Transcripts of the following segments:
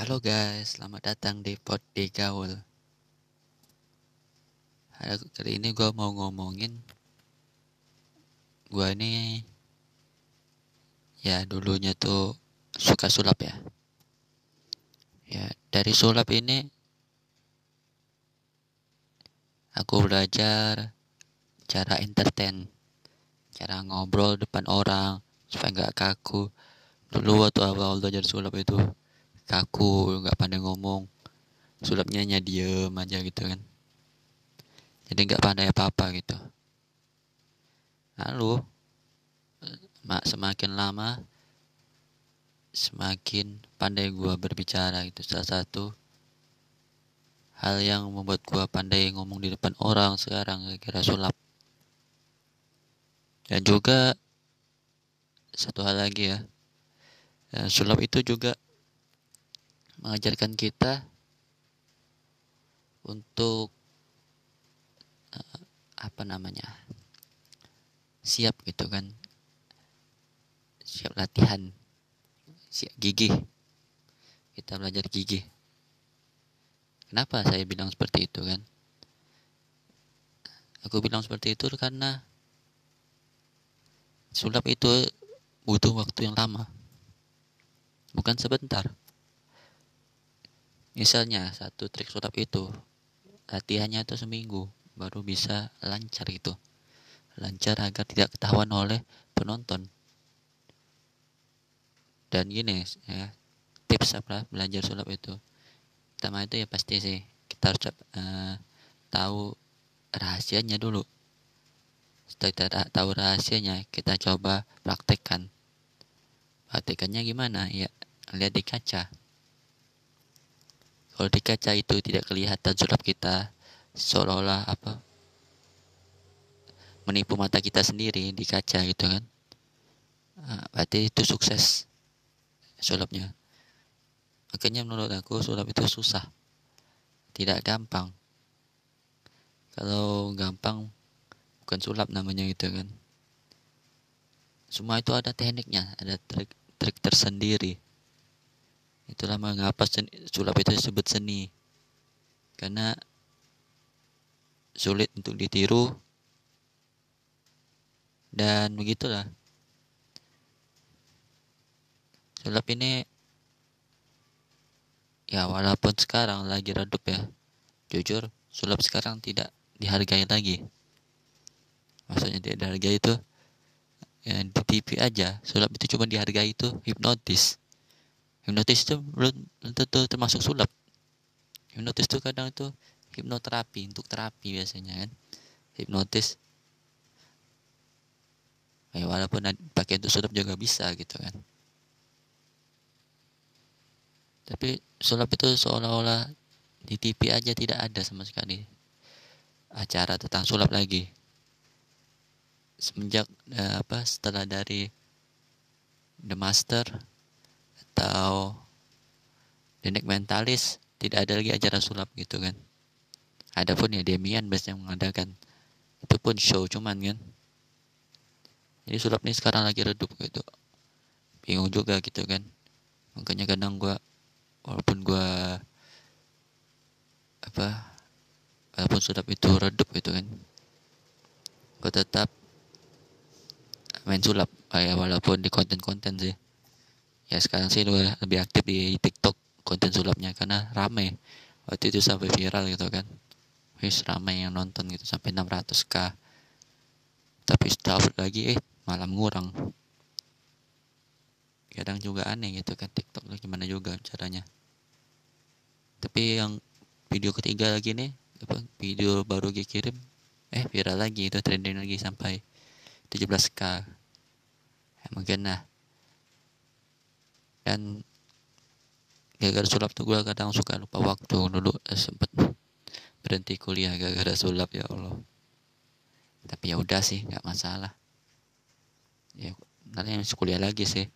Halo guys, selamat datang di Pod di Gaul. Kali ini gue mau ngomongin gue ini ya dulunya tuh suka sulap ya. Ya dari sulap ini aku belajar cara entertain, cara ngobrol depan orang supaya nggak kaku. Dulu waktu awal belajar sulap itu kaku nggak pandai ngomong. Sulapnya hanya diem aja gitu kan. Jadi nggak pandai apa apa gitu. Lalu semakin lama semakin pandai gua berbicara gitu. Salah satu hal yang membuat gua pandai ngomong di depan orang sekarang kira sulap. Dan juga satu hal lagi ya. Sulap itu juga mengajarkan kita untuk uh, apa namanya siap gitu kan. Siap latihan siap gigih. Kita belajar gigih. Kenapa saya bilang seperti itu kan? Aku bilang seperti itu karena sulap itu butuh waktu yang lama. Bukan sebentar misalnya satu trik sulap itu latihannya itu seminggu baru bisa lancar itu lancar agar tidak ketahuan oleh penonton. Dan gini ya tips apa belajar sulap itu? Pertama itu ya pasti sih kita harus uh, tahu rahasianya dulu. Setelah kita tahu rahasianya kita coba praktekkan. Praktekannya gimana? Ya lihat di kaca kalau di kaca itu tidak kelihatan sulap kita seolah-olah apa menipu mata kita sendiri di kaca gitu kan. Nah, berarti itu sukses sulapnya. Makanya menurut aku sulap itu susah tidak gampang. Kalau gampang bukan sulap namanya gitu kan. Semua itu ada tekniknya ada trik trik tersendiri itulah mengapa seni, sulap itu disebut seni. Karena sulit untuk ditiru. Dan begitulah. Sulap ini ya walaupun sekarang lagi redup ya. Jujur sulap sekarang tidak dihargai lagi. Maksudnya tidak dihargai itu ya, di TV aja. Sulap itu cuma dihargai itu hipnotis hipnotis itu belum tentu termasuk sulap. Hipnotis itu kadang itu hipnoterapi untuk terapi biasanya kan. Hipnotis. Ya walaupun pakai untuk sulap juga bisa gitu kan. Tapi sulap itu seolah-olah di TV aja tidak ada sama sekali acara tentang sulap lagi. Semenjak eh, apa setelah dari The Master atau Denek Mentalis tidak ada lagi acara sulap gitu kan. Adapun ya Demian biasanya mengadakan. Itu pun show cuman kan. Jadi sulap ini sekarang lagi redup gitu. Bingung juga gitu kan. Makanya kadang gua walaupun gua apa walaupun sulap itu redup gitu kan. Gua tetap main sulap ya walaupun di konten-konten sih ya sekarang sih lebih aktif di TikTok konten sulapnya karena rame. Waktu itu sampai viral gitu kan. Wis ramai yang nonton gitu sampai 600k tapi setelah lagi eh malah ngurang. Kadang juga aneh gitu kan TikTok gimana juga caranya. Tapi yang video ketiga lagi nih apa video baru gue kirim eh viral lagi itu trending lagi sampai 17k ya, mungkin nah dan gara-gara sulap tuh gue kadang suka lupa waktu dulu eh, sempet berhenti kuliah gara-gara sulap ya Allah. Tapi ya udah sih nggak masalah. Ya nanti masih kuliah lagi sih.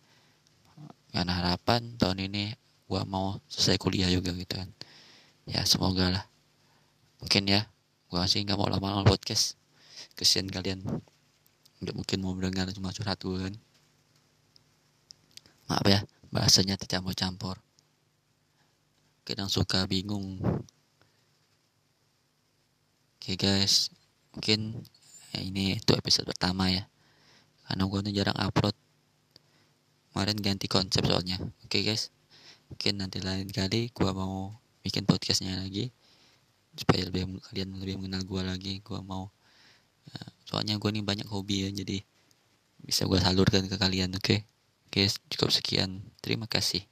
Karena harapan tahun ini gua mau selesai kuliah juga gitu kan. Ya semoga lah. Mungkin ya gua sih nggak mau lama-lama podcast. Kesian kalian. Nggak mungkin mau mendengar cuma curhat gue kan. Maaf ya bahasanya tidak mau campur kadang suka bingung. Oke guys. Mungkin ya ini itu episode pertama ya. Karena gue jarang upload. Kemarin ganti konsep soalnya. Oke guys. Mungkin nanti lain kali gue mau bikin podcastnya lagi. Supaya lebih kalian lebih mengenal gue lagi. Gue mau ya, soalnya gue ini banyak hobi ya. Jadi bisa gue salurkan ke kalian oke? okay? Guys cukup sekian. Terima kasih